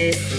it.